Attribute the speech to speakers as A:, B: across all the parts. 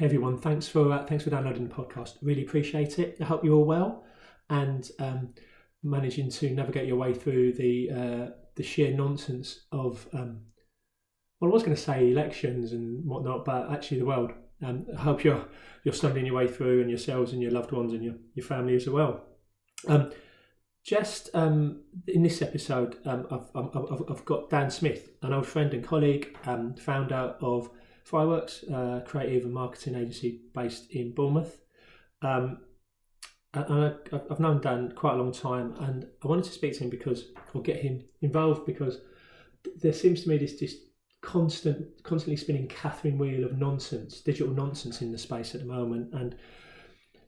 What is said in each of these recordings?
A: Hey everyone, thanks for uh, thanks for downloading the podcast. Really appreciate it. I hope you're all well and um, managing to navigate your way through the uh, the sheer nonsense of um, well, I was going to say elections and whatnot, but actually the world. Um, I hope you're you're studying your way through, and yourselves and your loved ones and your, your family as well. Um, just um, in this episode, um, I've, I've, I've, got Dan Smith, an old friend and colleague, founder of Fireworks, uh, creative and marketing agency based in Bournemouth. Um, and I, have known Dan quite a long time, and I wanted to speak to him because, or get him involved because there seems to me this this constant, constantly spinning Catherine wheel of nonsense, digital nonsense in the space at the moment, and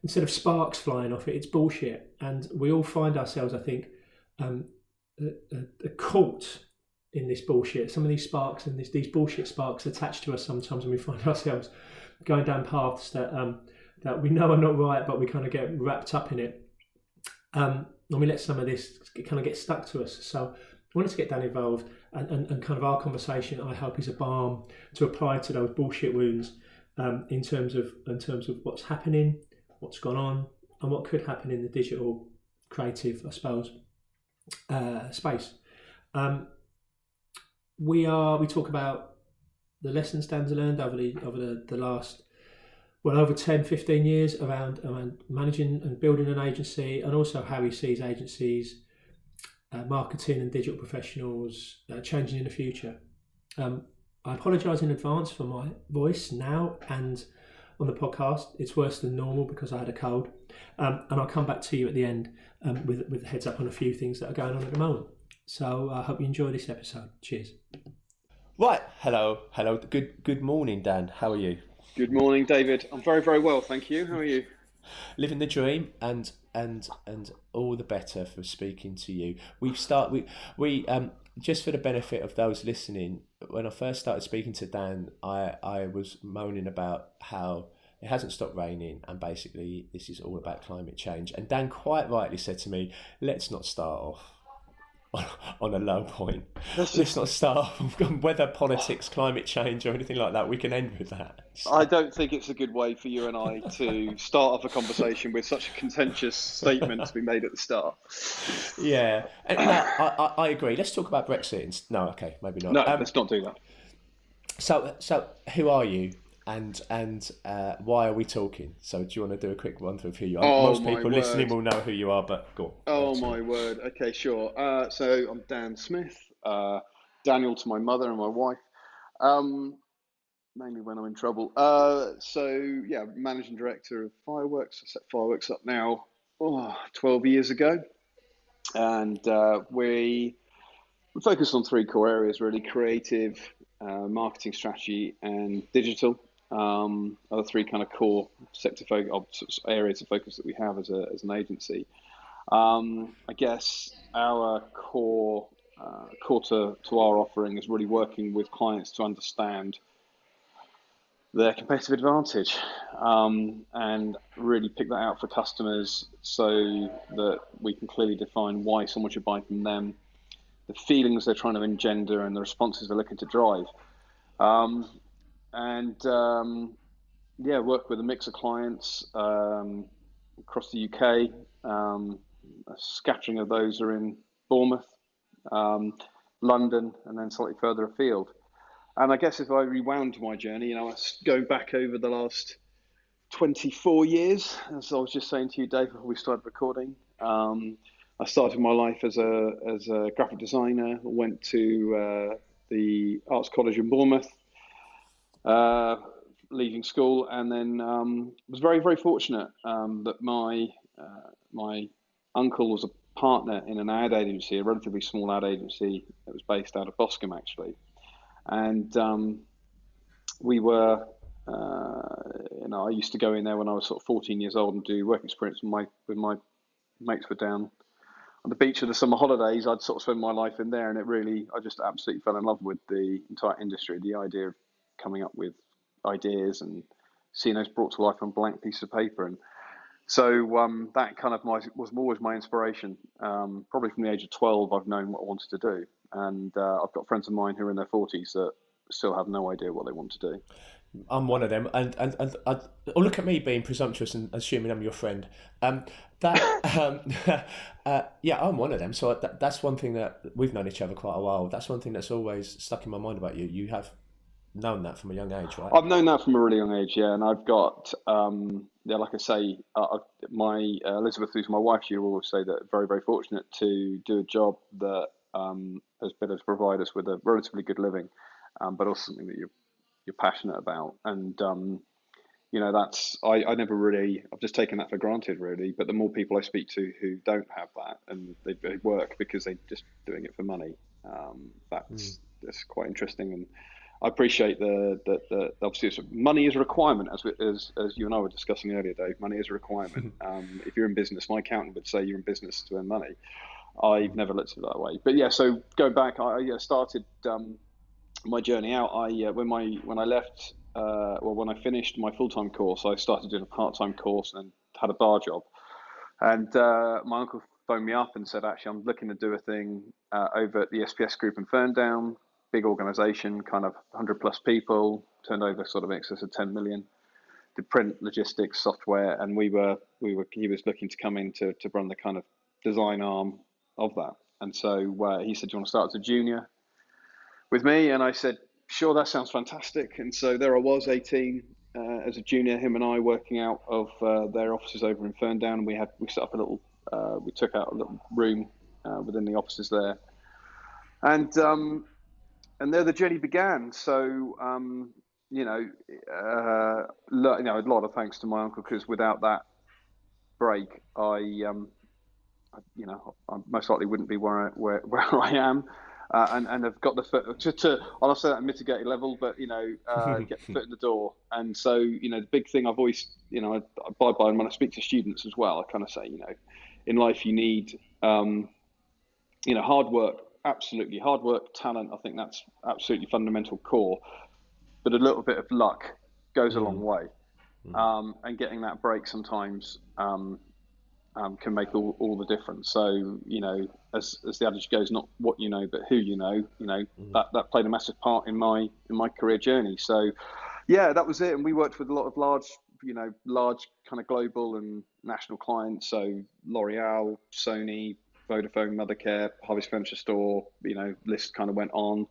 A: instead of sparks flying off it, it's bullshit, and we all find ourselves, I think, um, a, a, a in this bullshit. Some of these sparks and these bullshit sparks attached to us sometimes, and we find ourselves going down paths that um, that we know are not right, but we kind of get wrapped up in it. Um, and we let some of this kind of get stuck to us. So I wanted to get Dan involved, and, and, and kind of our conversation, I hope, is a balm to apply to those bullshit wounds um, in terms of in terms of what's happening, what's gone on, and what could happen in the digital creative, I suppose, uh, space. Um, we are we talk about the lessons Dan's learned over the over the, the last well over 10 15 years around around managing and building an agency and also how he sees agencies uh, marketing and digital professionals uh, changing in the future um, I apologise in advance for my voice now and on the podcast. It's worse than normal because I had a cold. Um, and I'll come back to you at the end um, with, with a heads up on a few things that are going on at the moment. So I hope you enjoy this episode. Cheers.
B: Right, hello, hello. Good, good morning, Dan. How are you?
C: Good morning, David. I'm very, very well, thank you. How are you?
B: Living the dream, and and and all the better for speaking to you. We start we we um just for the benefit of those listening. When I first started speaking to Dan, I I was moaning about how it hasn't stopped raining and basically this is all about climate change and dan quite rightly said to me let's not start off on, a low point. Let's not start off on weather, politics, climate change, or anything like that. We can end with that.
C: So. I don't think it's a good way for you and I to start off a conversation with such a contentious statement to be made at the start.
B: Yeah, and, uh, I, I, I, agree. Let's talk about Brexit. No, okay, maybe not.
C: No, um, let's not do that.
B: So, so who are you? And and uh, why are we talking? So do you want to do a quick run through of who you are? Oh, Most people word. listening will know who you are, but go.
C: On. Oh my word! Okay, sure. Uh, so I'm Dan Smith, uh, Daniel to my mother and my wife. Um, mainly when I'm in trouble. Uh, so yeah, managing director of Fireworks. I set Fireworks up now oh, 12 years ago, and uh, we we focus on three core areas really: creative, uh, marketing strategy, and digital um, are the three kind of core sector focus, areas of focus that we have as, a, as an agency. Um, I guess our core uh, core to, to our offering is really working with clients to understand their competitive advantage um, and really pick that out for customers so that we can clearly define why someone should buy from them, the feelings they're trying to engender, and the responses they're looking to drive. Um, and um, yeah, work with a mix of clients um, across the UK. Um, a scattering of those are in Bournemouth, um, London, and then slightly further afield. And I guess if I rewound my journey, you know, I going back over the last 24 years, as I was just saying to you, Dave, before we started recording. Um, I started my life as a as a graphic designer. Went to uh, the Arts College in Bournemouth, uh, leaving school, and then um, was very very fortunate um, that my uh, my uncle was a partner in an ad agency, a relatively small ad agency that was based out of Boscombe actually, and um, we were. Uh, you know, I used to go in there when I was sort of 14 years old and do work experience with my with my mates were down on the beach of the summer holidays. I'd sort of spend my life in there, and it really, I just absolutely fell in love with the entire industry. The idea of coming up with ideas and seeing those brought to life on blank pieces of paper. And so um, that kind of my, was always my inspiration. Um, probably from the age of 12, I've known what I wanted to do. And uh, I've got friends of mine who are in their 40s that still have no idea what they want to do.
B: I'm one of them, and and and, and oh, look at me being presumptuous and assuming I'm your friend. Um, that um, uh, yeah, I'm one of them. So that, that's one thing that we've known each other quite a while. That's one thing that's always stuck in my mind about you. You have known that from a young age, right?
C: I've known that from a really young age, yeah. And I've got, um, yeah, like I say, uh, my uh, Elizabeth, who's my wife, she will always say that very, very fortunate to do a job that um, has been able to provide us with a relatively good living, um, but also something that you're you're passionate about. And um, you know, that's I, I never really I've just taken that for granted really. But the more people I speak to who don't have that and they, they work because they're just doing it for money, um, that's mm. that's quite interesting. And I appreciate the that the, obviously money is a requirement as, as as you and I were discussing earlier, Dave. Money is a requirement. um, if you're in business, my accountant would say you're in business to earn money. I've never looked at it that way. But yeah, so going back, I, I started. Um, my journey out, I uh, when my when I left, uh, well, when I finished my full time course, I started doing a part time course and had a bar job. And uh, my uncle phoned me up and said, actually, I'm looking to do a thing uh, over at the SPS Group in Ferndown, big organisation, kind of 100 plus people, turned over sort of excess of 10 million. Did print, logistics, software, and we were we were he was looking to come in to, to run the kind of design arm of that. And so uh, he said, "Do you want to start as a junior?" with me, and I said, "Sure, that sounds fantastic." And so there I was, 18, uh, as a junior, him and I working out of uh, their offices over in Ferndown, and we had we set up a little, uh, we took out a little room uh, within the offices there, and um, and there the journey began. So um, you know, uh, you know, a lot of thanks to my uncle because without that break, I um, you know, I most likely wouldn't be where I, where, where I am uh, and and have got the foot to, to I'll say that at mitigated level, but you know, uh, get the foot in the door. And so you know, the big thing I've always you know I, I abide by, and when I speak to students as well, I kind of say you know, in life you need um, you know hard work, absolutely hard work, talent. I think that's absolutely fundamental core, but a little bit of luck goes a long mm. way. Mm. Um, and getting that break sometimes um, um, can make all, all the difference. So, you know, as, as the adage goes, not what you know, but who you know, you know, mm-hmm. that, that played a massive part in my, in my career journey. So yeah, that was it. And we worked with a lot of large, you know, large kind of global and national clients. So L'Oreal, Sony, Vodafone, Mothercare, Harvey's Furniture Store, you know, list kind of went on.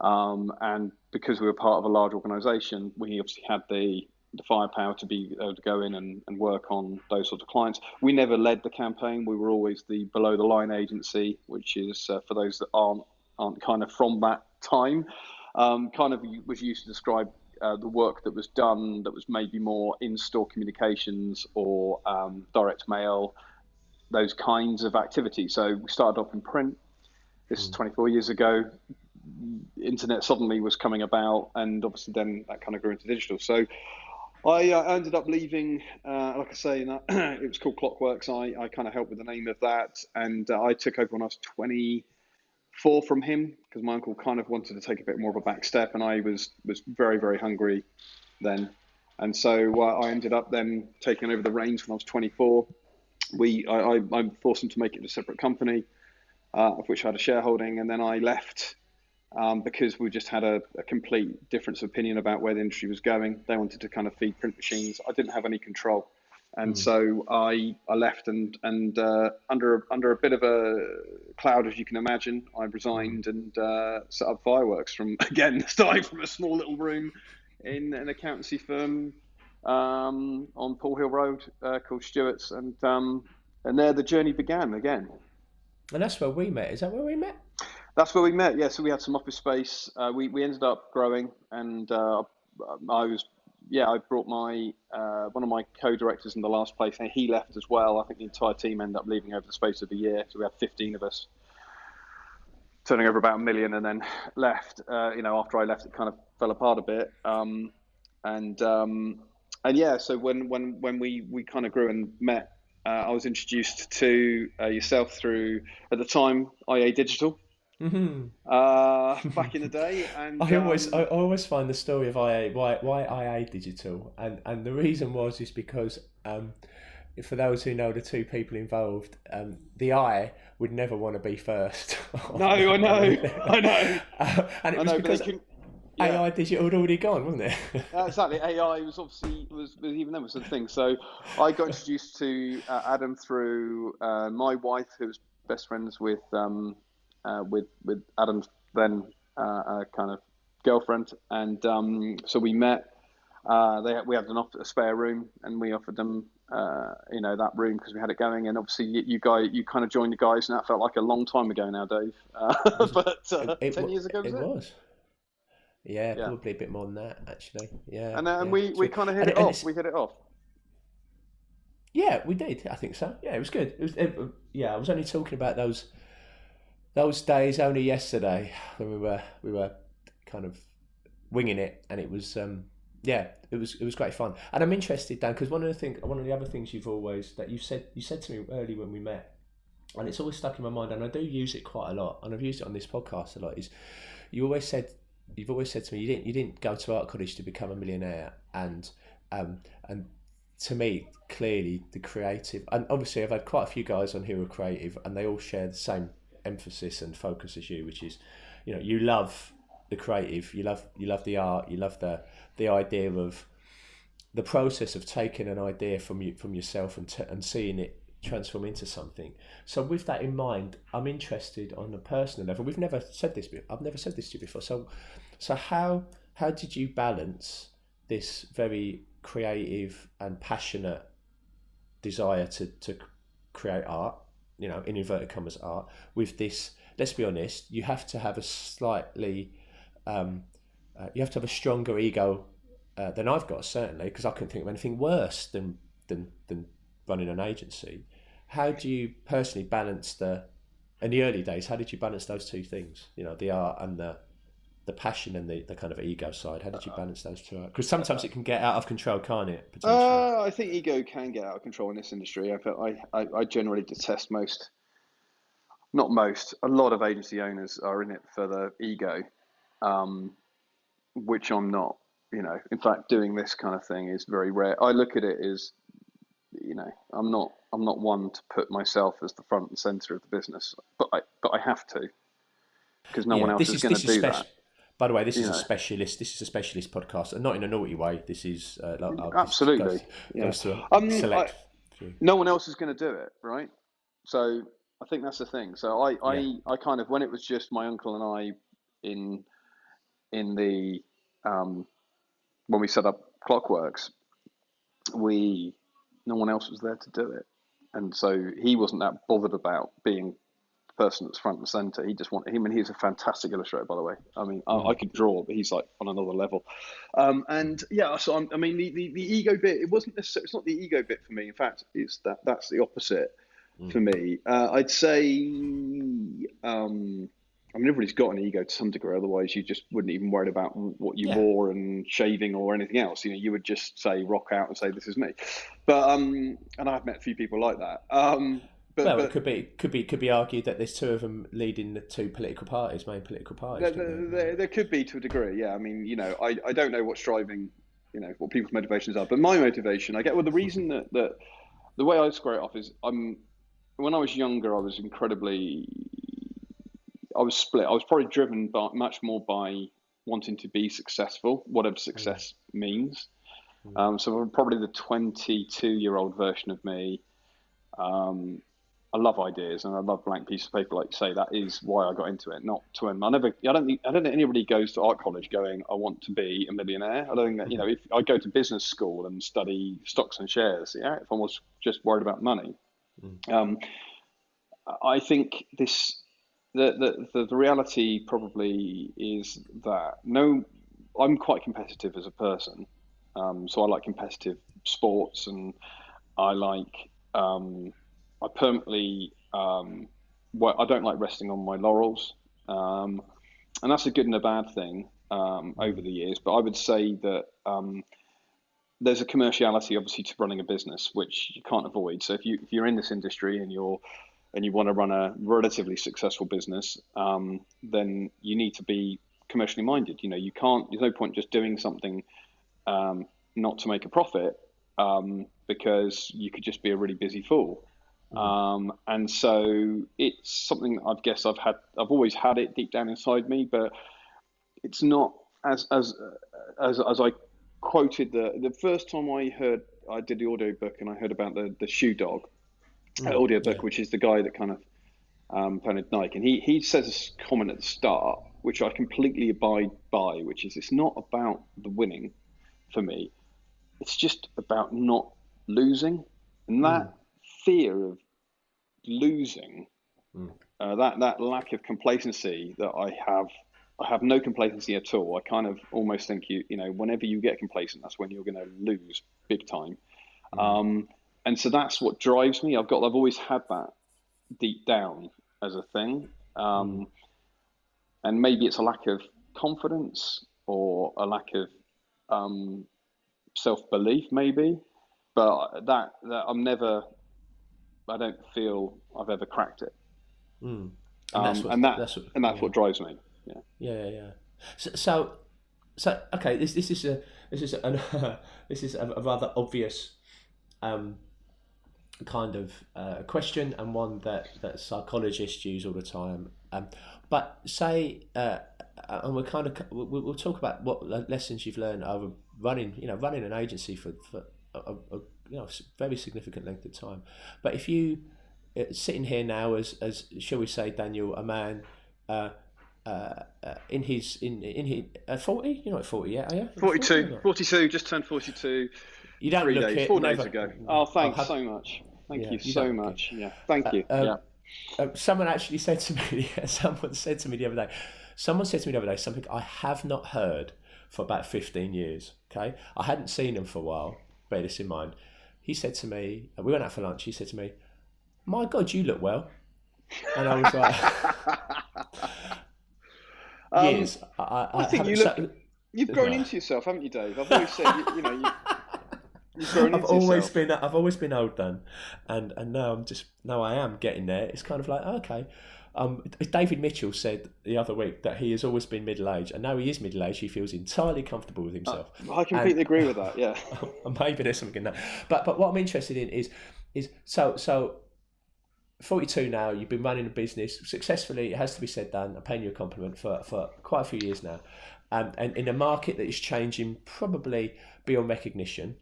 C: Um, and because we were part of a large organization, we obviously had the the firepower to be able to go in and, and work on those sorts of clients. We never led the campaign. We were always the below the line agency, which is uh, for those that aren't aren't kind of from that time, um, kind of was used to describe uh, the work that was done that was maybe more in-store communications or um, direct mail, those kinds of activities. So we started off in print. This is mm. 24 years ago. Internet suddenly was coming about, and obviously then that kind of grew into digital. So I uh, ended up leaving, uh, like I say, it was called Clockworks. I, I kind of helped with the name of that, and uh, I took over when I was 24 from him because my uncle kind of wanted to take a bit more of a back step, and I was was very very hungry then, and so uh, I ended up then taking over the reins when I was 24. We I, I, I forced to make it a separate company, uh, of which I had a shareholding, and then I left um, because we just had a, a, complete difference of opinion about where the industry was going. They wanted to kind of feed print machines. I didn't have any control, and mm. so I I left and and uh, under under a bit of a cloud, as you can imagine, I resigned and uh, set up Fireworks from again starting from a small little room in an accountancy firm um, on Paul Hill Road uh, called Stewart's, and um, and there the journey began again.
B: And that's where we met. Is that where we met?
C: That's where we met. Yeah, so we had some office space. Uh, we we ended up growing, and uh, I was yeah I brought my uh, one of my co-directors in the last place, and he left as well. I think the entire team ended up leaving over the space of a year. So we had 15 of us, turning over about a million, and then left. Uh, you know, after I left, it kind of fell apart a bit. Um, and um, and yeah, so when when when we we kind of grew and met. Uh, I was introduced to uh, yourself through, at the time, IA Digital, Mm-hmm. Uh, back in the day, and
B: I always, um, I always find the story of IA why why IA Digital, and and the reason was is because um, for those who know the two people involved, um, the I would never want to be first.
C: no, I know, I know,
B: uh, and it
C: I
B: was
C: know,
B: because.
C: Yeah.
B: AI digital had already gone, wasn't it?
C: Uh, exactly. AI was obviously was, was even then was the thing. So I got introduced to uh, Adam through uh, my wife, who was best friends with um, uh, with with Adam's then uh, uh, kind of girlfriend, and um, so we met. Uh, they we had an off, a spare room, and we offered them, uh, you know, that room because we had it going. And obviously, you, you guy, you kind of joined the guys, and that felt like a long time ago now, Dave. Uh, but uh,
B: It-
C: ten years ago, was
B: it
C: it?
B: was. Yeah,
C: Yeah.
B: probably a bit more than that, actually. Yeah.
C: And, uh, and
B: yeah.
C: we, we kind of hit
B: and-
C: it
B: and
C: off. We hit it off.
B: Yeah, we did. I think so. Yeah, it was good. It was. It, yeah, I was only talking about those those days only yesterday when we were we were kind of winging it, and it was um, yeah, it was it was great fun. And I'm interested, Dan, because one of the thing, one of the other things you've always that you said you said to me early when we met, and it's always stuck in my mind, and I do use it quite a lot, and I've used it on this podcast a lot. Is you always said you've always said to me you didn't you didn't go to art college to become a millionaire, and um, and to me, clearly the creative, and obviously I've had quite a few guys on here who are creative, and they all share the same emphasis and focus as you, which is, you know, you love the creative, you love you love the art, you love the the idea of the process of taking an idea from you from yourself and t- and seeing it transform into something. So with that in mind, I'm interested on a personal level. We've never said this. I've never said this to you before. So, so how how did you balance this very creative and passionate desire to to create art, you know, in inverted commas art, with this? Let's be honest. You have to have a slightly, um, uh, you have to have a stronger ego uh, than I've got certainly, because I couldn't think of anything worse than than than running an agency. How do you personally balance the in the early days? How did you balance those two things? You know, the art and the the passion and the, the kind of ego side. How did you balance those two? Because sometimes it can get out of control, can't it?
C: Uh, I think ego can get out of control in this industry. I, I, I, I generally detest most, not most, a lot of agency owners are in it for the ego, um, which I'm not. You know, in fact, doing this kind of thing is very rare. I look at it as, you know, I'm not I'm not one to put myself as the front and center of the business, but I but I have to because no
B: Yeah,
C: one else is,
B: is-
C: going to do
B: speci-
C: that.
B: By the way, this
C: you
B: is a specialist. This is a specialist podcast, and not in a naughty way. This is uh, like,
C: Absolutely,
B: goes,
C: yeah.
B: goes
C: Um,
B: select few.
C: no one else is going to do it, right? So I think that's the thing. So I, I,
B: Yeah.
C: I kind of when it was just my uncle and I in in the um, when we set up Clockworks, we no one else was there to do it, and so he wasn't that bothered about being person that's front and center. He just wanted him, and he's a fantastic illustrator, by the way. I mean, I, I could draw, but he's like on another level. Um, and yeah, so I'm, I mean, the, the, the ego bit, it wasn't necessarily, it's not the ego bit for me. In fact, it's that that's the opposite for me. Uh, I'd say, um, I mean, everybody's got an ego to some degree. Otherwise, you just wouldn't even worry about what you
B: Yeah.
C: wore and shaving or anything else. You know, you would just say rock out and say this is me. But um, and I've met a few people like that. Um, but,
B: well,
C: but
B: it could be could be could be argued that there's two of them leading the two political parties, main political parties.
C: There, there,
B: there?
C: there, could be to a degree, yeah. I mean, you know, I, I don't know what's driving, you know, what people's motivations are, but my motivation, I get, well, the reason that, that the way I square it off is I'm, when I was younger, I was incredibly, I was split. I was probably driven by, much more by wanting to be successful, whatever success means. Um, so probably the 22 year old version of me. Um, I love ideas and I love blank piece of paper, like you say. That is why I got into it, not to earn. I never, I don't think, I don't think anybody goes to art college going, "I want to be a millionaire." I don't think that you know. If I go to business school and study stocks and shares, yeah, if I was just worried about money, um, I think this, the, the the the reality probably is that no, I'm quite competitive as a person, um, so I like competitive sports and I like. Um, I permanently, um, well, I don't like resting on my laurels, um, and that's a good and a bad thing um, over the years. But I would say that um, there's a commerciality, obviously, to running a business, which you can't avoid. So if you if you're in this industry and you're and you want to run a relatively successful business, um, then you need to be commercially minded. You know, you can't. There's no point just doing something um, not to make a profit um, because you could just be a really busy fool. Um, and so it's something that I guess I've had, I've always had it deep down inside me, but it's not as as as as I quoted the the first time I heard I did the audio book and I heard about the the shoe dog mm, audio book, yeah. which is the guy that kind of um, founded Nike, and he he says a comment at the start, which I completely abide by, which is it's not about the winning for me, it's just about not losing, and that mm. Fear of losing, mm. uh, that that lack of complacency that I have I have no complacency at all. I kind of almost think you, you know, whenever you get complacent, that's when you're going to lose big time. Mm. Um, and so that's what drives me. I've got, I've always had that deep down as a thing. Um, mm. And maybe it's a lack of confidence or a lack of um, self belief, maybe. But that, that I'm never, I don't feel I've ever cracked it. Mm. And, that's um, what, and that, that's what, and that's yeah. what drives me. Yeah.
B: Yeah, yeah. So, so, so okay. This this is a this is an this is a, a rather obvious um, kind of uh, question and one that that psychologists use all the time. Um, but say, uh, uh and we're kind of we'll, we'll talk about what lessons you've learned over running, you know, running an agency for for a, a you know very significant length of time. But if you uh, sitting here now as as shall we say, Daniel, a man. Uh, uh, uh, in his in in his uh, 40 you're not 40 yet are you?
C: 42 40, 42 just turned 42
B: you don't
C: three
B: look
C: days
B: it,
C: four never, days ago oh thanks have, so much. Thank yeah, you, you so much. yeah thank you. Um, yeah.
B: um, someone actually said to me someone said to me the other day someone said to me the other day something i have not heard for about 15 years okay? I hadn't seen him for a while bear this in mind he said to me we went out for lunch he said to me my god you look well and i was like
C: Um, years. I, I, I think you look. You've grown into yourself, haven't you, Dave? I've always said, you, you know, you, You've grown
B: I've always
C: yourself.
B: been I've always been old then, and and now I'm just now I am getting there. It's kind of like okay. Um, David Mitchell said the other week that he has always been middle aged, and now he is middle aged. He feels entirely comfortable with himself.
C: Uh, I completely and, agree with that. Yeah,
B: maybe there's something in that. But but what I'm interested in is is so so 42 now, you've been running a business successfully, it has to be said, Dan, I'm paying you a compliment for, for quite a few years now. Um, and in a market that is changing probably beyond recognition,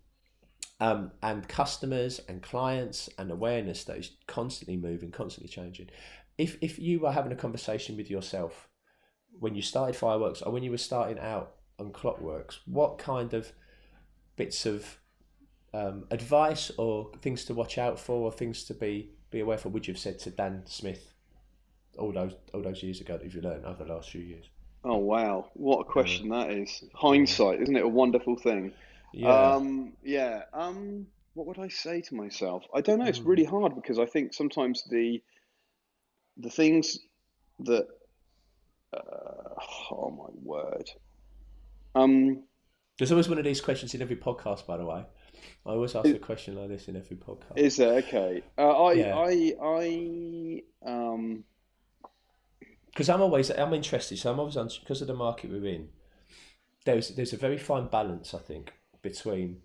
B: um, and customers and clients and awareness that is constantly moving, constantly changing. If, if you were having a conversation with yourself when you started Fireworks or when you were starting out on Clockworks, what kind of bits of um, advice or things to watch out for or things to be be aware for would you have said to Dan Smith all those all those years ago that you've learned over the last few years?
C: Oh wow, what a question yeah. that is! Hindsight, isn't it a wonderful thing? Yeah. Um, yeah. Um, what would I say to myself? I don't know. It's mm. really hard because I think sometimes the the things that uh, oh my word. Um,
B: There's always one of these questions in every podcast, by the way. I always ask a question like this in every podcast.
C: Is there okay? Uh, I, yeah. I, I, um,
B: because I'm always I'm interested. So I'm always on because of the market we're in. There's there's a very fine balance, I think, between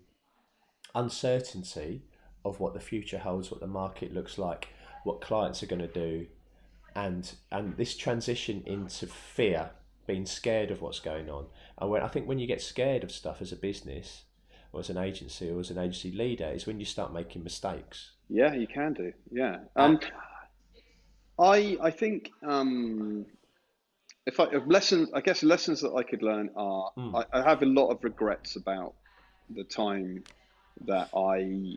B: uncertainty of what the future holds, what the market looks like, what clients are going to do, and and this transition into fear, being scared of what's going on. And when I think when you get scared of stuff as a business, or as an agency or as an agency leader is when you start making mistakes.
C: Yeah, you can do. Yeah. Um, I I think um, if I if lessons, I guess lessons that I could learn are mm. I, I, have a lot of regrets about the time that I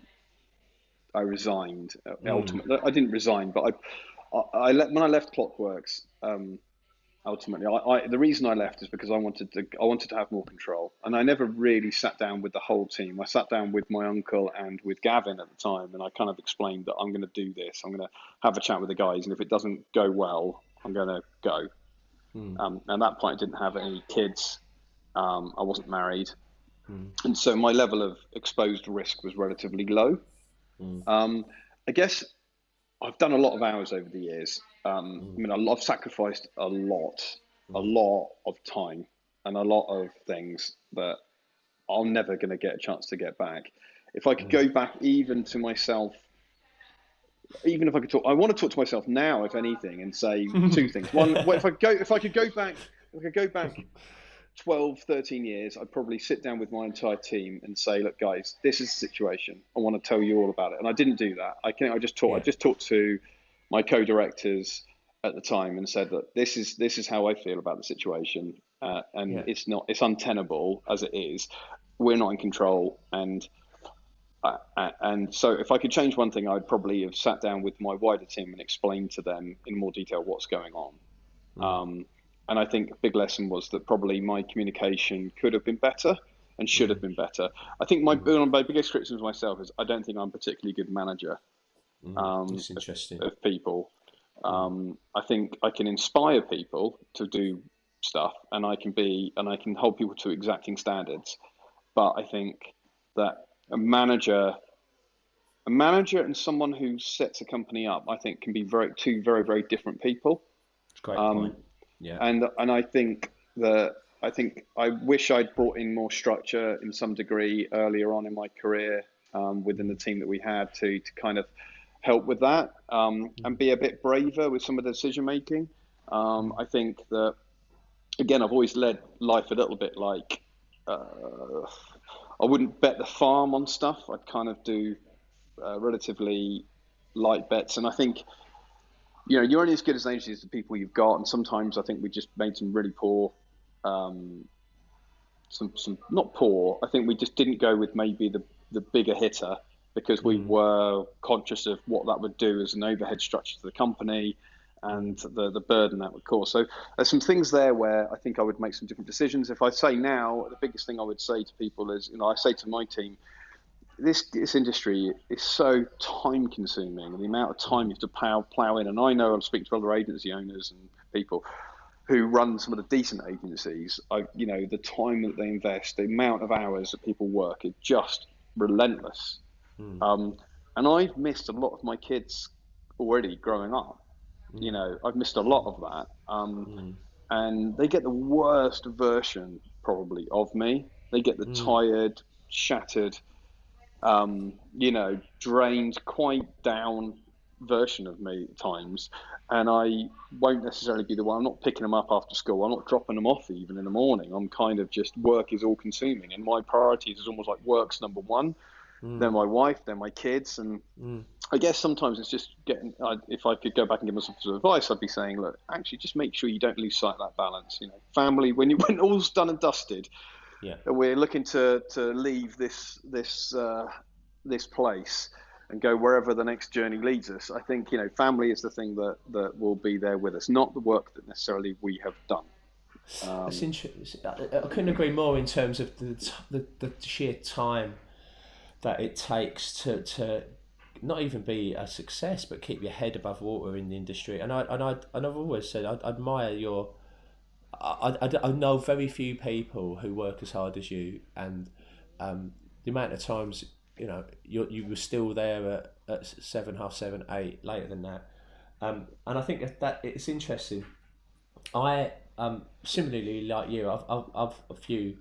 C: I resigned. Mm. Ultimately, I didn't resign, but I I, I when I left Clockworks. Um, ultimately. I, I, the reason I left is because I wanted to I wanted to have more control, and I never really sat down with the whole team. I sat down with my uncle and with Gavin at the time, and I kind of explained that I'm going to do this. I'm going to have a chat with the guys, and if it doesn't go well, I'm going to go. Hmm. Um, and at that point, I didn't have any kids. Um, I wasn't married, hmm. and so my level of exposed risk was relatively low. Hmm. Um, I guess I've done a lot of hours over the years. Um, mm. I mean, I've sacrificed a lot, a mm. lot of time and a lot of things that I'm never going to get a chance to get back. If I could mm. go back even to myself, even if I could talk, I want to talk to myself now, if anything, and say two things. One, if I go, if I could go back, if I could go back 12, 13 years, I'd probably sit down with my entire team and say, look, guys, this is the situation. I want to tell you all about it. And I didn't do that. I can I just talked, yeah. I just talked to my co-directors at the time and said that this is, this is how I feel about the situation. Uh, and yeah. it's not, it's untenable as it is. We're not in control. And, uh, and so if I could change one thing, I'd probably have sat down with my wider team and explained to them in more detail what's going on. Mm. Um, and I think a big lesson was that probably my communication could have been better and should have mm. been better. I think my mm. one of my biggest criticisms myself is I don't think I'm a particularly good manager
B: mm, um, interesting.
C: Of, of people. Um, I think I can inspire people to do stuff, and I can be and I can hold people to exacting standards. But I think that a manager, a manager, and someone who sets a company up, I think, can be very two very very different people.
B: Great um, point.
C: Yeah. And and I think that I think I wish I'd brought in more structure in some degree earlier on in my career um, within the team that we had to to kind of help with that um, and be a bit braver with some of the decision making. Um, I think that again I've always led life a little bit like uh, I wouldn't bet the farm on stuff. I'd kind of do uh, relatively light bets, and I think you know, you're only as good as agency as the people you've got. And sometimes I think we just made some really poor, um, some some not poor. I think we just didn't go with maybe the the bigger hitter because we mm. were conscious of what that would do as an overhead structure to the company and the the burden that would cause. So there's some things there where I think I would make some different decisions. If I say now, the biggest thing I would say to people is, you know, I say to my team, this this industry is so time consuming the amount of time you have to plow, plow in and I know I'm speaking to other agency owners and people who run some of the decent agencies I you know the time that they invest the amount of hours that people work is just relentless mm. um, and I've missed a lot of my kids already growing up mm. you know I've missed a lot of that um, mm. and they get the worst version probably of me they get the hmm. tired shattered um, you know, drained, quite down version of me at times. And I won't necessarily be the one. I'm not picking them up after school. I'm not dropping them off even in the morning. I'm kind of just work is all consuming, and my priorities is almost like work's number one. Mm. Then my wife, then my kids, and mm. I guess sometimes it's just getting. Uh, if I could go back and give myself some advice, I'd be saying, look, actually, just make sure you don't lose sight of that balance. You know, family when you when all's done and dusted,
B: yeah.
C: and we're looking to to leave this this uh, this place and go wherever the next journey leads us. I think you know family is the thing that that will be there with us, not the work that necessarily we have done.
B: Um, That's interesting. I couldn't agree more in terms of the, the the sheer time that it takes to to not even be a success, but keep your head above water in the industry. And I and I and I've always said I, admire your. I, I, I know very few people who work as hard as you, and um, the amount of times you know you you were still there at, at seven, half seven, eight, later than that. Um, and I think that it's interesting. I um, similarly like you, I've I've, I've a few.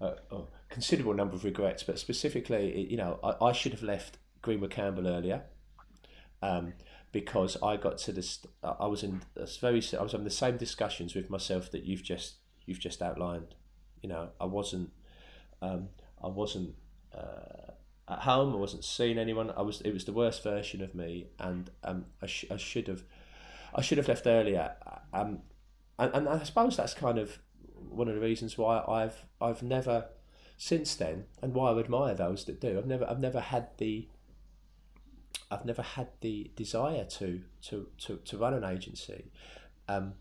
B: Uh, oh, considerable number of regrets, but specifically, you know, I, I should have left Greenwood Campbell earlier, um, because I got to this. I was in this very. I was having the same discussions with myself that you've just you've just outlined. You know, I wasn't. Um, I wasn't. Uh, at home. I wasn't seeing anyone. I was. It was the worst version of me, and um, I, sh- I should have, I should have left earlier. Um, and, and I suppose that's kind of one of the reasons why I've I've never since then, and why I admire those that do. I've never I've never had the I've never had the desire to to to, to run an agency, um,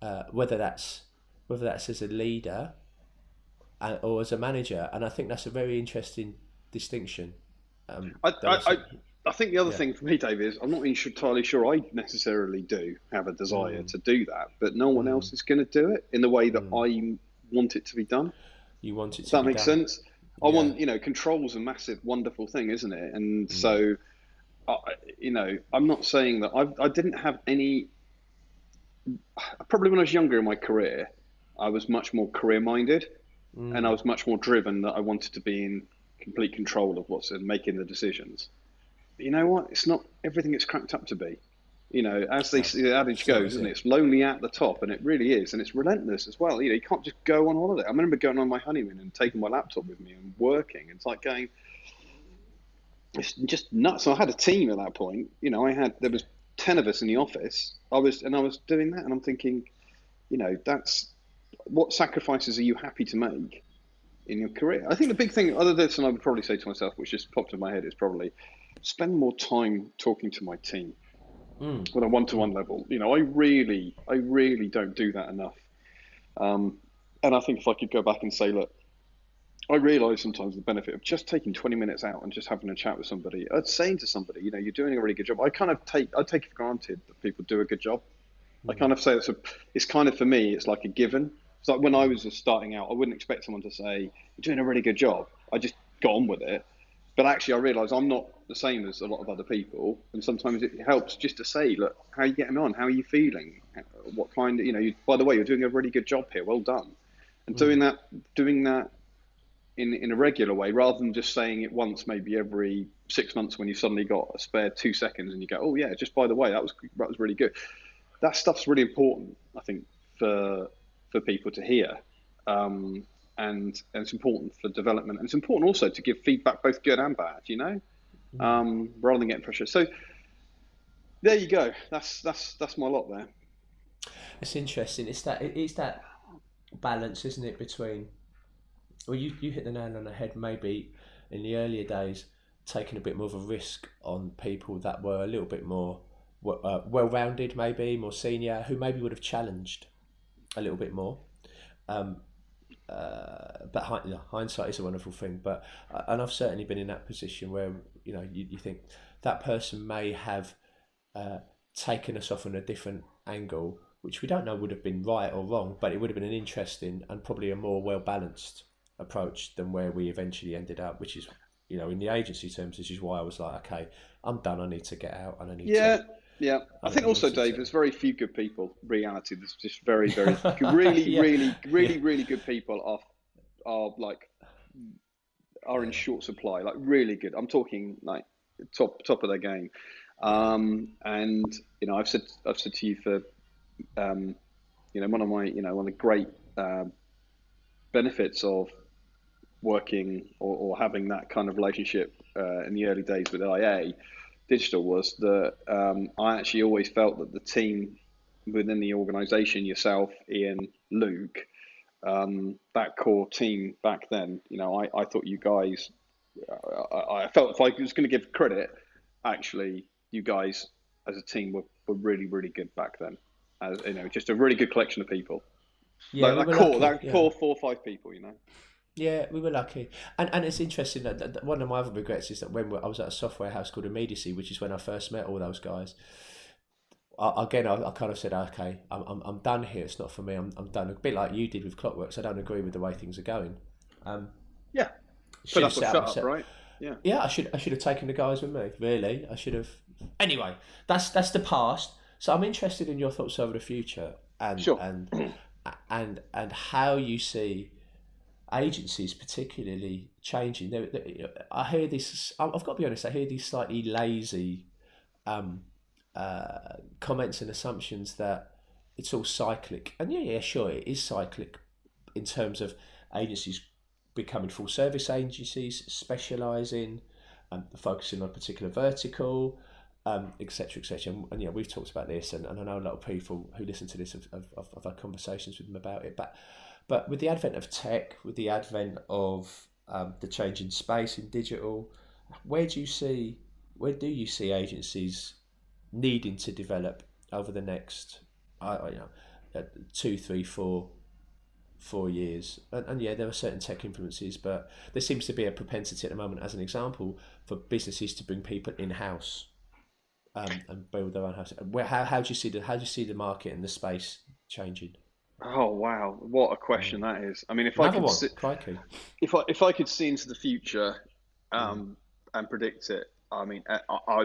B: uh, whether that's whether that's as a leader uh, or as a manager, and I think that's a very interesting distinction. Um,
C: I, I, I, I, think the other yeah. thing for me, Dave, is I'm not entirely sure I necessarily do have a desire mm. to do that, but no one mm. else is going to do it in the way that mm. I want it to be done.
B: You want it
C: Does that make done? sense? I yeah. want, you know, control's a massive, wonderful thing, isn't it? And mm. so, I, you know, I'm not saying that I've, I didn't have any. Probably when I was younger in my career, I was much more career minded and I mm. was much more driven that I wanted to be in complete control of what's and making the decisions. But you know what? It's not everything it's cracked up to be. You know, as they the adage goes, and it? it's lonely at the top, and it really is, and it's relentless as well. You know, you can't just go on holiday. I remember going on my honeymoon and taking my laptop with me and working. It's like going, it's just nuts. So I had a team at that point. You know, I had there was ten of us in the office. I was and I was doing that, and I'm thinking, you know, that's what sacrifices are you happy to make in your career? I think the big thing, other than this, and I would probably say to myself, which just popped in my head, is probably spend more time talking to my team mm. on a one-to-one level. You know, I really, I really don't do that enough. Um, and I think if I could go back and say, look, I realise sometimes the benefit of just taking 20 minutes out and just having a chat with somebody. I'd saying to somebody, you know, you're doing a really good job. I kind of take, I take it for granted that people do a good job. Mm. I kind of say it's a, it's kind of for me, it's like a given. It's like when I was just starting out, I wouldn't expect someone to say, you're doing a really good job. I just got on with it. But actually, I realise I'm not the same as a lot of other people, and sometimes it helps just to say, "Look, how are you getting on? How are you feeling? What kind of, you know? You, by the way, you're doing a really good job here. Well done." And mm. doing that, doing that in in a regular way, rather than just saying it once, maybe every six months when you suddenly got a spare two seconds, and you go, "Oh yeah, just by the way, that was that was really good." That stuff's really important, I think, for for people to hear. Um, and, and it's important for development. And it's important also to give feedback, both good and bad, you know, mm. um, rather than getting pressure. So there you go. That's that's that's my lot there.
B: It's interesting. It's that it's that balance, isn't it, between well, you you hit the nail on the head. Maybe in the earlier days, taking a bit more of a risk on people that were a little bit more uh, well-rounded, maybe more senior, who maybe would have challenged a little bit more. Um, uh, but hindsight is a wonderful thing. But uh, and I've certainly been in that position where you know you, you think that person may have uh, taken us off on a different angle, which we don't know would have been right or wrong, but it would have been an interesting and probably a more well balanced approach than where we eventually ended up, which is you know in the agency terms, this is why I was like, okay, I'm done. I need to get out and I need
C: yeah.
B: to
C: yeah, yeah. I, think also, Dave, there's very few good people. Reality, there's just very, very, really, yeah. really, really, yeah. really good people are are like are in short supply. Like really good. I'm talking like top top of their game. Um, and you know, I've said I've said to you for um, you know one of my you know one of the great uh, benefits of working or, or having that kind of relationship uh, in the early days with IA digital was that um, I actually always felt that the team within the organisation, yourself, Ian, Luke, um, that core team back then, you know, I, I thought you guys, I, I felt if I was going to give credit, actually, you guys as a team were, were really, really good back then. As, you know, just a really good collection of people. Yeah, like, that core, lucky, that yeah. core four or five people, you know.
B: Yeah, we were lucky, and and it's interesting that, that one of my other regrets is that when I was at a software house called Immediacy, which is when I first met all those guys. I, again, I, I, kind of said, okay, I'm, I'm, I'm done here. It's not for me. I'm, I'm done. A bit like you did with Clockworks. I don't agree with the way things are going. Um,
C: yeah, put up shut up, right?
B: Yeah, yeah. I should I should have taken the guys with me. Really, I should have. Anyway, that's that's the past. So I'm interested in your thoughts over the future and sure. and and and how you see agencies particularly changing. They're, they're, I hear this. I've got to be honest. I hear these slightly lazy um, uh, comments and assumptions that it's all cyclic. And yeah, yeah, sure, it is cyclic in terms of agencies becoming full service agencies, specialising, um, focusing on a particular vertical, etc., um, etc. Et and, and yeah, we've talked about this, and, and I know a lot of people who listen to this have, have, have had conversations with them about it. But but with the advent of tech, with the advent of um, the change in space in digital, where do you see where do you see agencies needing to develop over the next, I, you know, uh, two, three, four, four years? And, and yeah, there are certain tech influences, but there seems to be a propensity at the moment, as an example, for businesses to bring people in house. Um, and build their own house. Where, how, how do you see the how do you see the market and the space changing?
C: Oh wow, what a question that is! I mean, if Another I could, see, if I if I could see into the future, um, mm. and predict it, I mean, I, I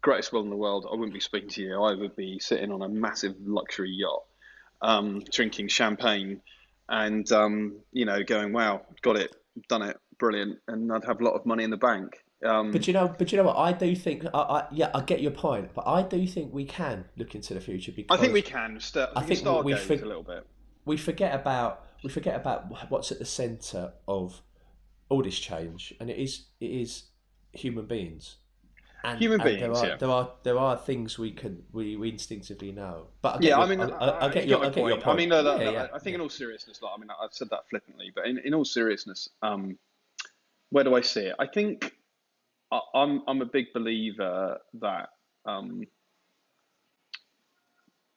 C: greatest will in the world, I wouldn't be speaking to you. I would be sitting on a massive luxury yacht, um, drinking champagne, and um, you know, going, "Wow, got it, done it, brilliant," and I'd have a lot of money in the bank. Um,
B: But you know, but you know what? I do think, I, I, yeah, I get your point, but I do think we can look into the future because
C: I think we can. St-
B: I
C: we
B: think
C: start
B: we
C: games
B: think-
C: a little bit.
B: we forget about we forget about what's at the centre of all this change, and it is it is human beings. And,
C: Human
B: and
C: beings,
B: there are,
C: yeah.
B: There are there are things we can we, we instinctively know. But I
C: Yeah,
B: your,
C: I mean,
B: I, I, I get your, I get your
C: point. I mean, no, no,
B: Yeah,
C: no,
B: yeah,
C: I think in all seriousness, like, I mean, I've said that flippantly, but in, in all seriousness, um, where do I see it? I think I, I'm I'm a big believer that um,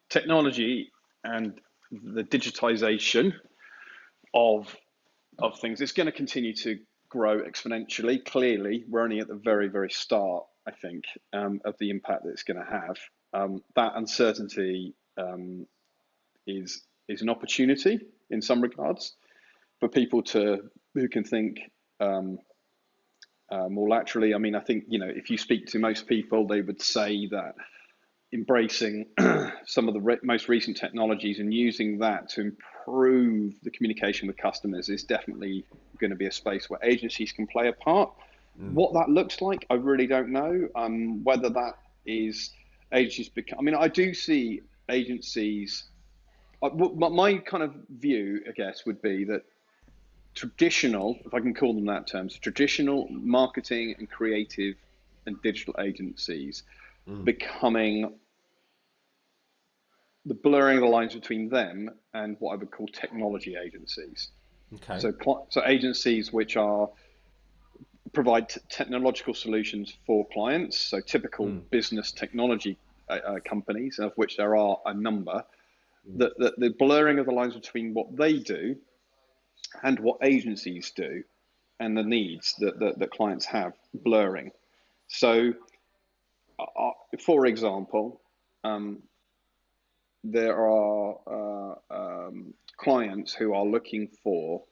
C: technology and the digitization of of things is going to continue to grow exponentially. Clearly, we're only at the very very start. I think um, of the impact that it's going to have. Um, that uncertainty um, is is an opportunity in some regards for people to who can think um, uh, more laterally. I mean, I think you know if you speak to most people, they would say that embracing some of the re- most recent technologies and using that to improve the communication with customers is definitely going to be a space where agencies can play a part. What that looks like, I really don't know. Um, whether that is agencies become, I mean, I do see agencies. My- My kind of view, I guess, would be that traditional, if I can call them that terms, traditional marketing and creative and digital agencies becoming the blurring of the lines between them and what I would call technology agencies.
B: Okay.
C: So, so agencies which are provide t- technological solutions for clients. So typical business technology uh, uh, companies, of which there are a number. That the, the blurring of the lines between what they do and what agencies do, and the needs that that, that clients have blurring. So, uh, for example, um, there are uh, um, clients who are looking for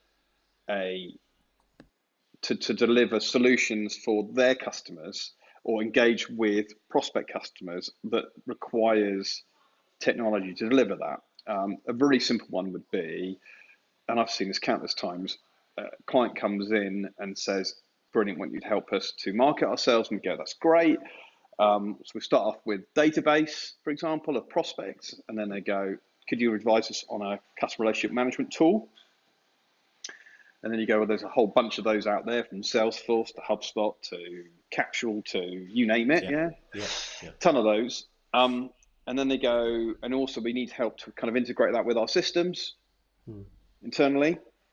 C: a to, to deliver solutions for their customers or engage with prospect customers that requires technology to deliver that. Um, a very simple one would be, and I've seen this countless times, a client comes in and says, Brilliant, want you to help us to market ourselves. And we go, That's great. Um, so we start off with database, for example, of prospects, and then they go, "Could you advise us on a customer relationship management tool?" And then you go, "Well, there's a whole bunch of those out there, from Salesforce to HubSpot to Capsule to you name it, yeah,
B: yeah, yeah.
C: ton of those." Um, and then they go, and also we need help to kind of integrate that with our systems internally.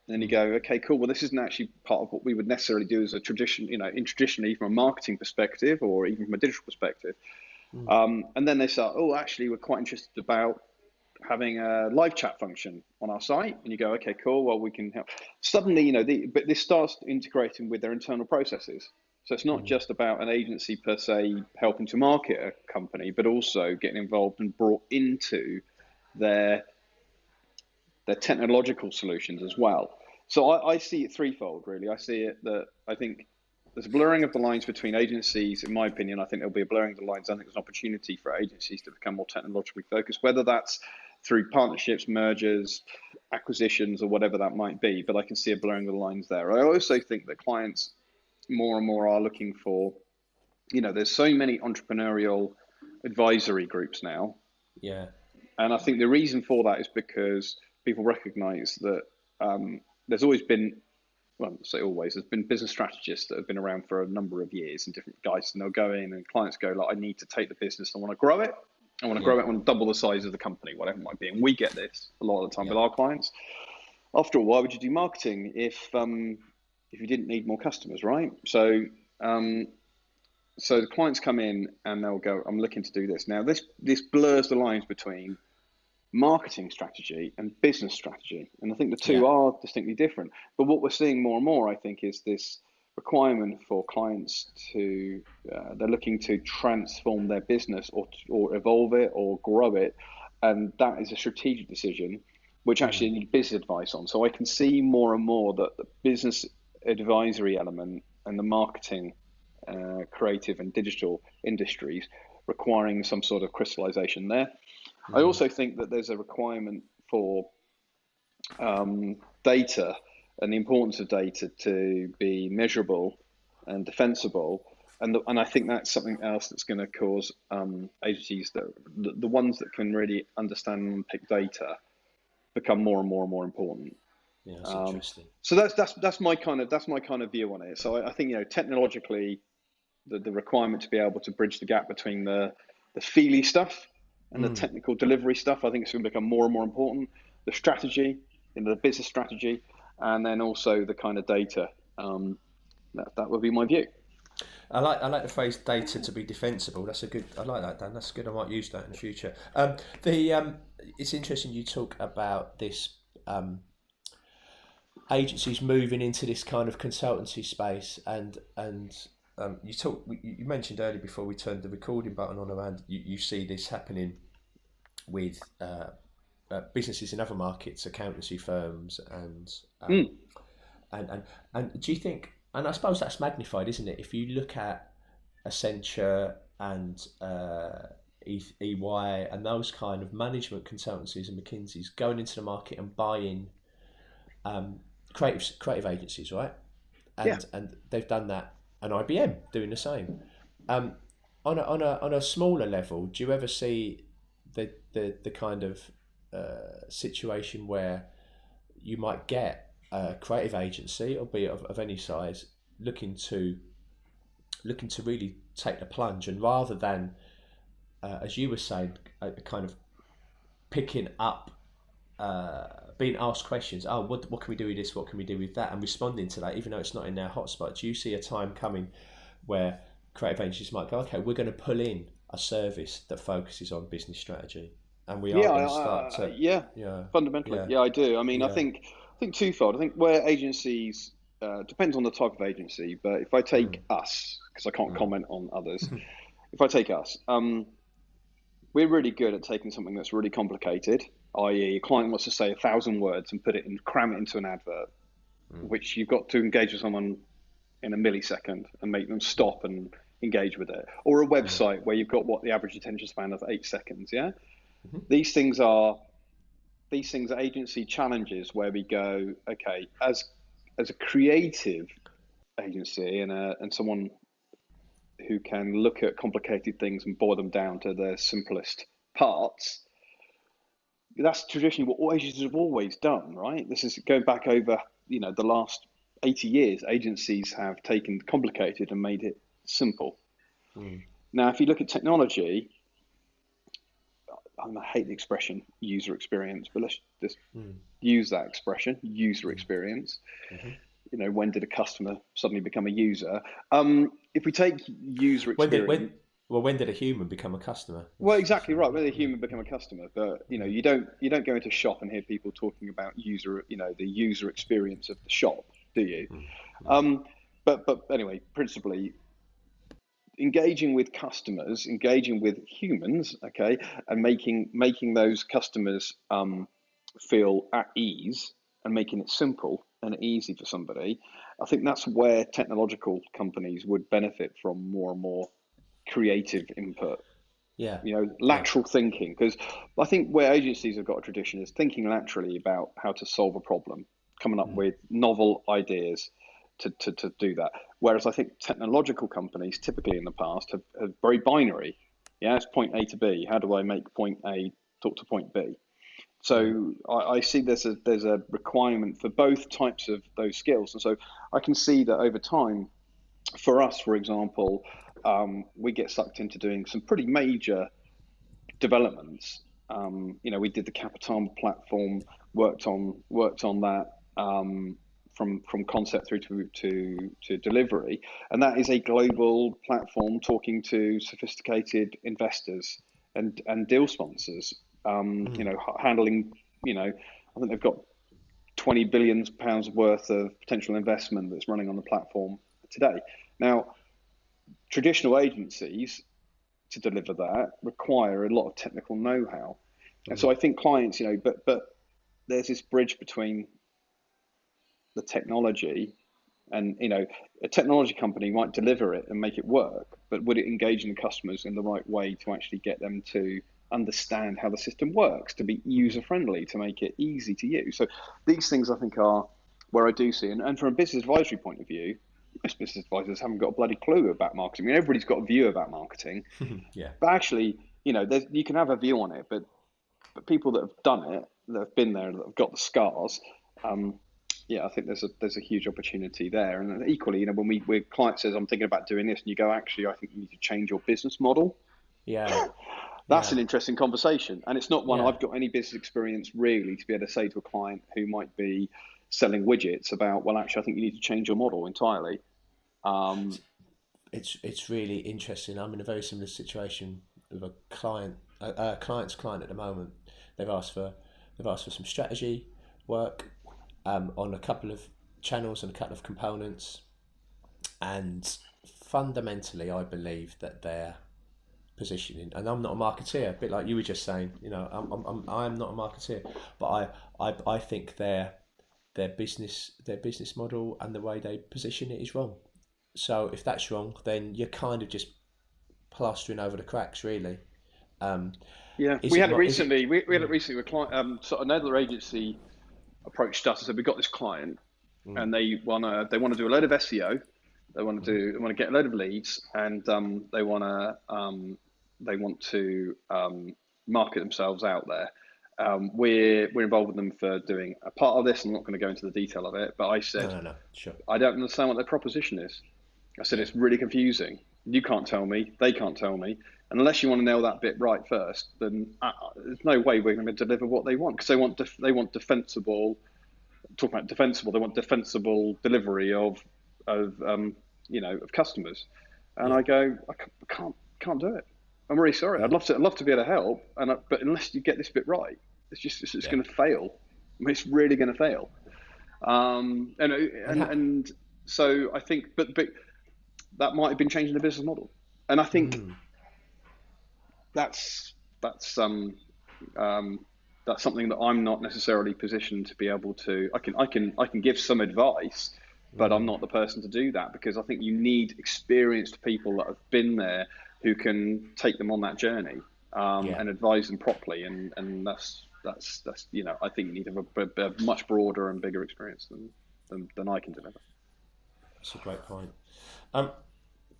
C: And then you go, okay, cool. Well, this isn't actually part of what we would necessarily do as a tradition, you know, in traditionally from a marketing perspective or even from a digital perspective. Um, and then they start, oh, actually, we're quite interested about having a live chat function on our site. And you go, okay, cool. Well, we can help. Suddenly, you know, the, but this starts integrating with their internal processes. So it's not just about an agency per se helping to market a company, but also getting involved and brought into their their technological solutions as well. So I, I see it threefold, really. I see it that I think there's a blurring of the lines between agencies. In my opinion, I think there'll be a blurring of the lines. I think there's an opportunity for agencies to become more technologically focused, whether that's through partnerships, mergers, acquisitions, or whatever that might be. But I can see a blurring of the lines there. I also think that clients more and more are looking for, you know, there's so many entrepreneurial advisory groups now
B: Yeah.
C: and I think the reason for that is because people recognise that um, there's always been, well, say always, there's been business strategists that have been around for a number of years and different guys, and they'll go in and clients go like, I need to take the business, and I want to grow it, I want to grow it, I want to double the size of the company, whatever it might be, and we get this a lot of the time with our clients. After all, why would you do marketing if um, if you didn't need more customers, right? So um, so the clients come in and they'll go, I'm looking to do this. Now this this blurs the lines between marketing strategy and business strategy. And I think the two
B: Yeah.
C: are distinctly different. But what we're seeing more and more, I think, is this requirement for clients to uh, they're looking to transform their business or or evolve it or grow it, and that is a strategic decision, which actually they need business advice on. So I can see more and more that the business advisory element and the marketing, uh, creative and digital industries requiring some sort of crystallization there. I also think that there's a requirement for um, data and the importance of data to be measurable and defensible. And, the, and I think that's something else that's going to cause um, agencies that the, the ones that can really understand and pick data become more and more and more important.
B: Yeah, that's um, interesting.
C: So that's that's that's my kind of that's my kind of view on it. So I, I think you know technologically, the, the requirement to be able to bridge the gap between the the feely stuff and mm. the technical delivery stuff, I think it's going to become more and more important. The strategy, you know, the business strategy, and then also the kind of data. Um, that that would be my view.
B: I like I like the phrase data to be defensible. That's a good. I like that, Dan. That's good. I might use that in the future. Um, the um, it's interesting you talk about this um, agencies moving into this kind of consultancy space and and um, you talk you mentioned earlier before we turned the recording button on around you, you see this happening with uh, uh, businesses in other markets accountancy firms and, um, mm. and and and do you think and I suppose that's magnified isn't it if you look at Accenture and uh, EY and those kind of management consultancies and McKinsey's going into the market and buying um, creative creative agencies, right? And yeah. and they've done that, and IBM doing the same. Um, on a on a on a smaller level, do you ever see the the the kind of uh, situation where you might get a creative agency, albeit of, of any size, looking to looking to really take the plunge, and rather than, uh, as you were saying, a, a kind of picking up uh, being asked questions. Oh, what what can we do with this? What can we do with that? And responding to that, even though it's not in their hotspot. Do you see a time coming where creative agencies might go, okay, we're going to pull in a service that focuses on business strategy, and we are yeah, going to start to
C: yeah, yeah, fundamentally, yeah. yeah, I do. I mean, yeah. I think I think twofold. I think where agencies uh, depends on the type of agency, but if I take mm. us, because I can't mm. comment on others, if I take us, um, we're really good at taking something that's really complicated i.e., a client wants to say a thousand words and put it in, cram it into an advert, mm. which you've got to engage with someone in a millisecond and make them stop and engage with it, or a website mm. where you've got what the average attention span of eight seconds. Yeah, mm-hmm. these things are these things are agency challenges where we go, okay, as as a creative agency and a, and someone who can look at complicated things and boil them down to their simplest parts that's traditionally what agencies have always done, right? This is going back over, you know, the last 80 years. Agencies have taken complicated and made it simple. Mm. Now, if you look at technology, I hate the expression user experience, but let's just mm. use that expression, user experience. Mm-hmm. You know, when did a customer suddenly become a user? Um, if we take user experience. When did, when,
B: well, when did a human become a customer?
C: Well, exactly right. When did a human become a customer? But you know, you don't you don't go into a shop and hear people talking about user, you know, the user experience of the shop, do you? Mm-hmm. Um, but but anyway, principally, engaging with customers, engaging with humans, okay, and making making those customers um, feel at ease and making it simple and easy for somebody. I think that's where technological companies would benefit from more and more creative input.
B: Yeah.
C: You know, lateral yeah. thinking. Because I think where agencies have got a tradition is thinking laterally about how to solve a problem, coming up mm. with novel ideas to, to, to do that. Whereas I think technological companies typically in the past have, have very binary. Yeah, it's point A to B. How do I make point A talk to point B? So. I, I, see there's a there's a requirement for both types of those skills, and so I can see that over time, for us, for example, um, we get sucked into doing some pretty major developments. Um, you know, we did the Capitama platform, worked on worked on that um, from from concept through to, to to delivery, and that is a global platform talking to sophisticated investors and and deal sponsors. Mm. You know, handling you know, I think they've got 20 billion pounds worth of potential investment that's running on the platform today. Now, traditional agencies to deliver that require a lot of technical know-how, mm-hmm. and so I think clients, you know, but but there's this bridge between the technology and you know a technology company might deliver it and make it work but would it engage in the customers in the right way to actually get them to understand how the system works to be user friendly to make it easy to use? So these things i think are where i do see. And, and from a business advisory point of view most business advisors haven't got a bloody clue about marketing. I mean, everybody's got a view about marketing,
B: yeah.
C: but actually, you know, you can have a view on it, but but people that have done it, that have been there, that have got the scars, um, yeah, I think there's a there's a huge opportunity there. And equally, you know, when we when client says I'm thinking about doing this, and you go, actually, I think you need to change your business model.
B: Yeah.
C: That's
B: Yeah.
C: an interesting conversation, and it's not one
B: Yeah.
C: I've got any business experience really to be able to say to a client who might be selling widgets about. Well, actually, I think you need to change your model entirely. Um,
B: it's it's really interesting. I'm in a very similar situation with a client, a, a client's client at the moment. They've asked for they've asked for some strategy work um, on a couple of channels and a couple of components, and fundamentally, I believe that their positioning, and I'm not a marketeer, a bit like you were just saying. You know, I'm I'm, I'm not a marketeer, but I I, I think their their business their business model and the way they position it is wrong. So if that's wrong, then you're kind of just plastering over the cracks, really. Um,
C: Yeah, we had it
B: not- is it-
C: recently. We, we had it recently with a client. Um, so another agency approached us and said, "We got this client,
B: Mm.
C: and they want to they want to do a load of SEO. They want to do they want to get a load of leads, and um, they want to um, they want to um, market themselves out there. Um, we're we're involved with them for doing a part of this. I'm not going to go into the detail of it, but I said
B: no, no, no, sure.
C: I don't understand what their proposition is. I said it's really confusing. You can't tell me. They can't tell me. And unless you want to nail that bit right first, then uh, there's no way we're going to deliver what they want because they want def- they want defensible. Talking about defensible, they want defensible delivery of of um, you know of customers. And I go, I can't can't do it. I'm really sorry. I'd love to I'd love to be able to help, and I, but unless you get this bit right, it's just it's just
B: Yeah.
C: going to fail. I mean, it's really going to fail. Um, and and,
B: how-
C: and so I think, but but that might have been changing the business model, and I think
B: Mm.
C: that's that's um, um, that's something that I'm not necessarily positioned to be able to. I can I can I can give some advice, but I'm not the person to do that because I think you need experienced people that have been there who can take them on that journey um,
B: Yeah.
C: and advise them properly, and and that's that's that's you know I think you need to have a, a, much broader and bigger experience than than, than I can deliver.
B: That's a great point. Um,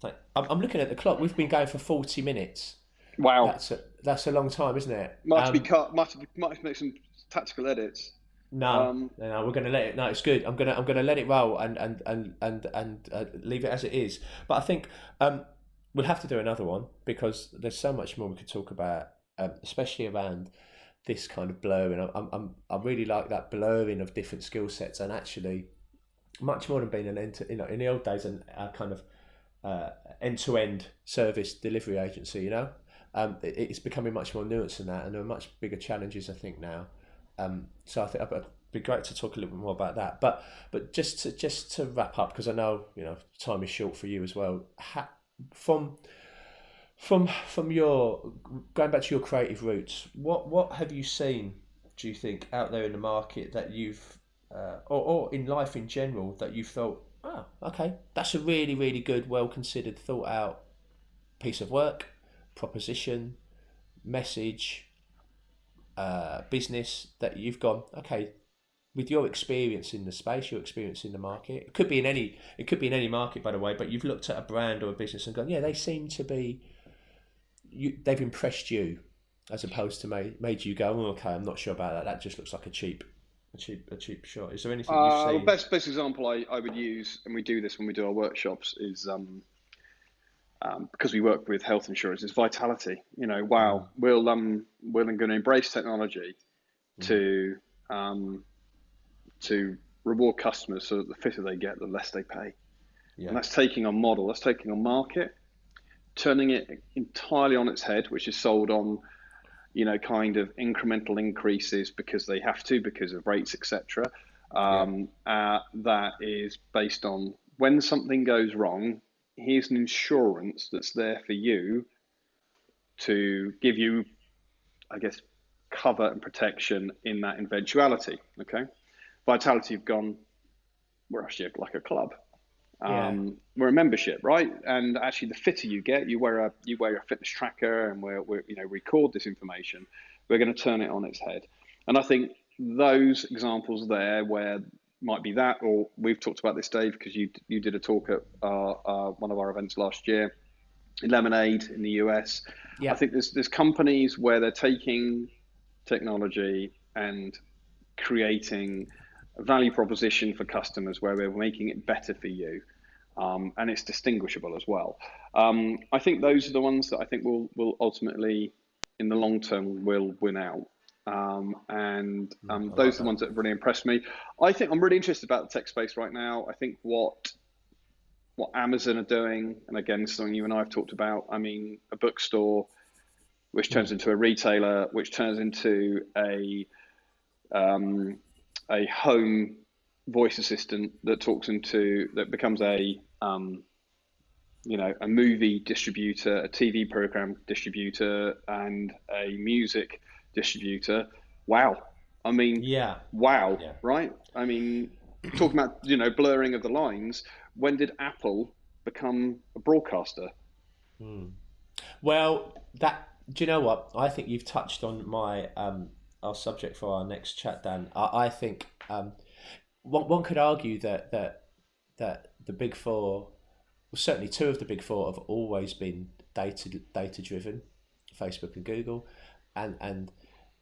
B: I'm, I'm looking at the clock. We've been going for 40 minutes.
C: Wow,
B: That's a, that's a long time, isn't it?
C: might
B: Um,
C: be cut. Might might make some tactical edits.
B: No,
C: Um,
B: no, no, we're going to let it. No, it's good. I'm gonna, I'm gonna let it roll and and and and and uh, leave it as it is. But I think um, we'll have to do another one because there's so much more we could talk about, um, especially around this kind of blurring. I'm, I'm, I really like that blurring of different skill sets and actually much more than being an end. You know, in the old days, a kind of uh, end-to-end service delivery agency. You know, um, it, it's becoming much more nuanced than that, and there are much bigger challenges. I think now. Um, so I think it'd be great to talk a little bit more about that. But but just to just to wrap up because I know you know time is short for you as well. Ha, from from from your going back to your creative roots, what what have you seen? Do you think out there in the market that you've uh, or or in life in general that you've felt oh okay that's a really really good well considered thought out piece of work proposition message uh, business that you've gone okay with your experience in the space your experience in the market it could be in any it could be in any market by the way but you've looked at a brand or a business and gone yeah they seem to be you they've impressed you as opposed to made, made you go oh, okay i'm not sure about that. That just looks like a cheap a cheap a cheap shot. Is there anything
C: Uh,
B: you've
C: the
B: seen?
C: best best example I, I would use, and we do this when we do our workshops, is um, um, because we work with health insurance, is vitality. You know, wow, we'll um, we're going to embrace technology to um, to reward customers so that the fitter they get, the less they pay.
B: yeah
C: And that's taking a model, that's taking a market, turning it entirely on its head, which is sold on, you know, kind of incremental increases because they have to, because of rates, etc. Um, uh, that is based on when something goes wrong, here's an insurance that's there for you to give you, I guess, cover and protection in that eventuality. Okay. Vitality have gone, we're actually like a club.
B: Yeah.
C: Um, we're a membership, right? And actually, the fitter you get, you wear a you wear a fitness tracker, and we're, we're you know record this information. We're going to turn it on its head, and I think those examples there, where might be that, or we've talked about this, Dave, because you you did a talk at uh, uh, one of our events last year, in Lemonade in the US.
B: Yeah.
C: I think there's there's companies where they're taking technology and creating value proposition for customers where we're making it better for you. Um, and it's distinguishable as well. Um, I think those are the ones that I think will will ultimately, in the long term, will win out. Um, and um,
B: I
C: those
B: like
C: are the ones that have really impressed me. I think I'm really interested about the tech space right now. I think what what Amazon are doing, and again, something you and I have talked about. I mean, a bookstore, which turns into a retailer, which turns into a um, a home voice assistant that talks into that becomes a um, you know a movie distributor, a TV program distributor, and a music distributor. Wow, I mean,
B: Yeah.
C: wow,
B: Yeah.
C: right? I mean, talking about you know blurring of the lines. When did Apple become a broadcaster?
B: Well, that do you know what? I think you've touched on my um, our subject for our next chat, Dan. I, I think um, one, one could argue that that that the big four, well, certainly two of the big four, have always been data data driven, Facebook and Google, and and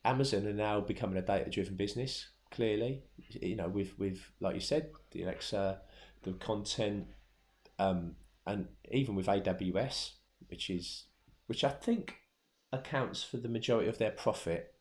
B: Amazon are now becoming a data driven business. Clearly, you know, with with like you said, the Alexa, the content, um, and even with AWS, which is which I think accounts for the majority of their profit,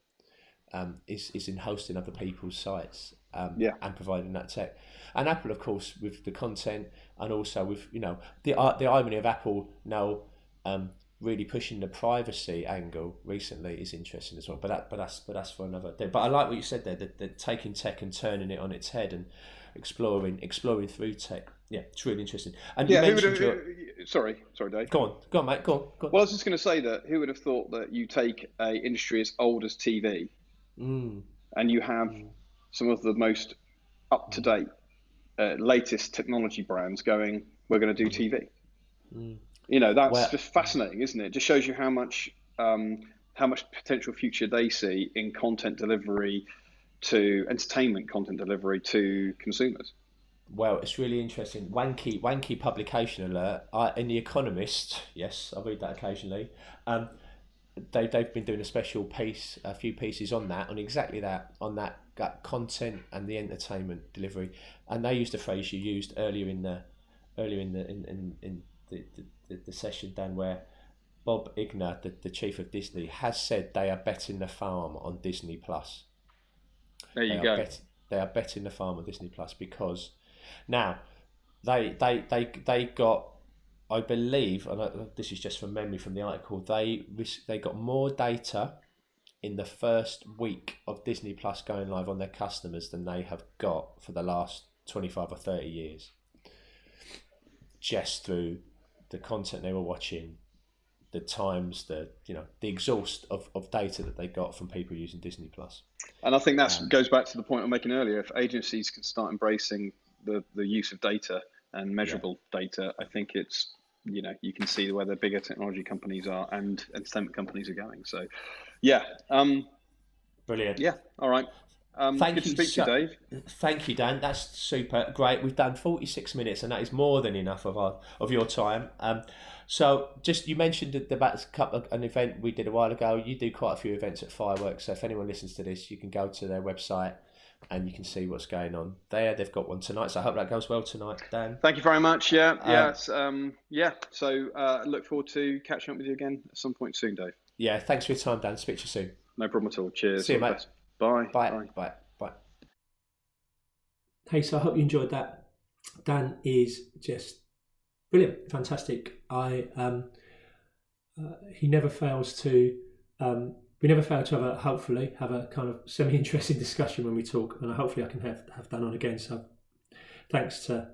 B: um, is is in hosting other people's sites um,
C: Yeah.
B: and providing that tech. And Apple, of course, with the content and also with you know the uh, the irony of Apple now um, really pushing the privacy angle recently is interesting as well. But that but that's but that's for another day. But I like what you said there. That, that taking tech and turning it on its head and exploring exploring through tech. Yeah, it's really interesting. And you
C: Yeah, who would
B: mentioned
C: have,
B: your,
C: sorry, sorry, Dave.
B: go on, go on, mate, go on, go on.
C: Well, I was just going to say that who would have thought that you take a industry as old as TV
B: Mm,
C: and you have some of the most up to date, uh, latest technology brands going, we're going to do TV. You know, that's
B: Well-
C: just fascinating, isn't it? It just shows you how much um, how much potential future they see in content delivery to entertainment content delivery to consumers.
B: Well, it's really interesting. Wanky, wanky publication alert. I, in the Economist, yes, I read that occasionally. Um, they they've been doing a special piece, a few pieces on that, on exactly that, on that, that content and the entertainment delivery. And they used a phrase you used earlier in the earlier in the in, in, in the, the, the, the session, Dan, where Bob Iger, the, the chief of Disney, has said they are betting the farm on Disney Plus.
C: There
B: They
C: you
B: are
C: go.
B: Bet, they are betting the farm on Disney Plus because now they they they they got I believe and I, this is just from memory from the article they they got more data in the first week of Disney Plus going live on their customers than they have got for the last 25 or 30 years just through the content they were watching the times the you know the exhaust of, of data that they got from people using Disney Plus.
C: And I think that um, goes back to the point I'm making earlier. If agencies can start embracing the, the use of data and measurable data, I think it's you know you can see where the bigger technology companies are and entertainment companies are going. So, yeah, um,
B: brilliant
C: yeah, all right. Um,
B: Thank
C: good
B: you
C: to speak
B: so-
C: to you, Dave.
B: Thank you, Dan. That's super great. We've done forty six minutes, and that is more than enough of our of your time. Um, so just you mentioned about couple of, an event we did a while ago. You do quite a few events at Fireworks. So if anyone listens to this, you can go to their website and you can see what's going on there. They've got one tonight, so I hope that goes well tonight, Dan.
C: Thank you very much. Yeah,
B: Um,
C: yes, um, yeah. So uh, look forward to catching up with you again at some point soon, Dave.
B: Yeah, thanks for your time, Dan. Speak to you soon.
C: No problem at all. Cheers.
B: See you,
C: All
B: mate.
C: best. Bye.
B: Bye. Bye. Bye. Bye.
A: Hey, so I hope you enjoyed that. Dan is just brilliant, fantastic. I um, uh, he never fails to um, we never fail to have a hopefully have a kind of semi interesting discussion when we talk, and hopefully I can have have Dan on again. So thanks to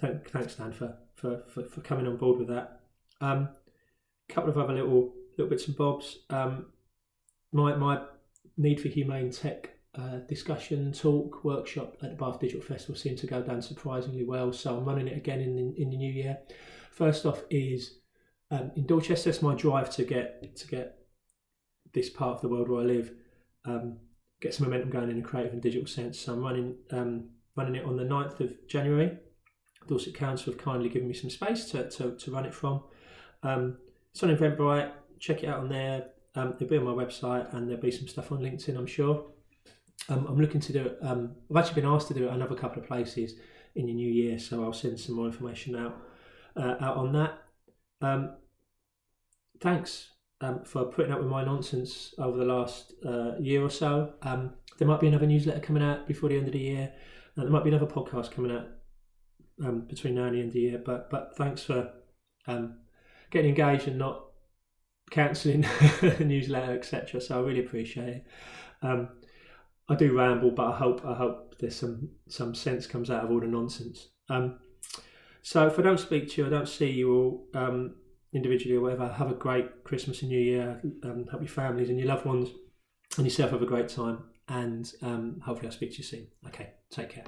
A: thank, thanks Dan for, for for for coming on board with that. Um, couple of other little little bits and bobs. Um, my my need for humane tech uh, discussion talk workshop at the Bath Digital Festival seemed to go down surprisingly well. So I'm running it again in the, in the new year. First off is um, in Dorchester. That's my drive to get to get this part of the world where I live, um, get some momentum going in a creative and digital sense. So I'm running um, running it on the 9th of January. Dorset Council have kindly given me some space to, to, to run it from. Um, it's on Eventbrite. Check it out on there. Um, it'll be on my website and there'll be some stuff on LinkedIn, I'm sure. Um, I'm looking to do it. Um, I've actually been asked to do it another couple of places in the new year, so I'll send some more information out uh, out on that. Um, thanks um, for putting up with my nonsense over the last uh, year or so. Um, there might be another newsletter coming out before the end of the year. Uh, there might be another podcast coming out um, between now and the end of the year. But but thanks for um, getting engaged and not cancelling the newsletter, etc. So I really appreciate it. Um, I do ramble, but I hope I hope there's some some sense comes out of all the nonsense. Um, so if I don't speak to you, I don't see you all individually or whatever. Have a great Christmas and New Year. Um, hope your families and your loved ones and yourself have a great time. And um, hopefully I'll speak to you soon. Okay, take care.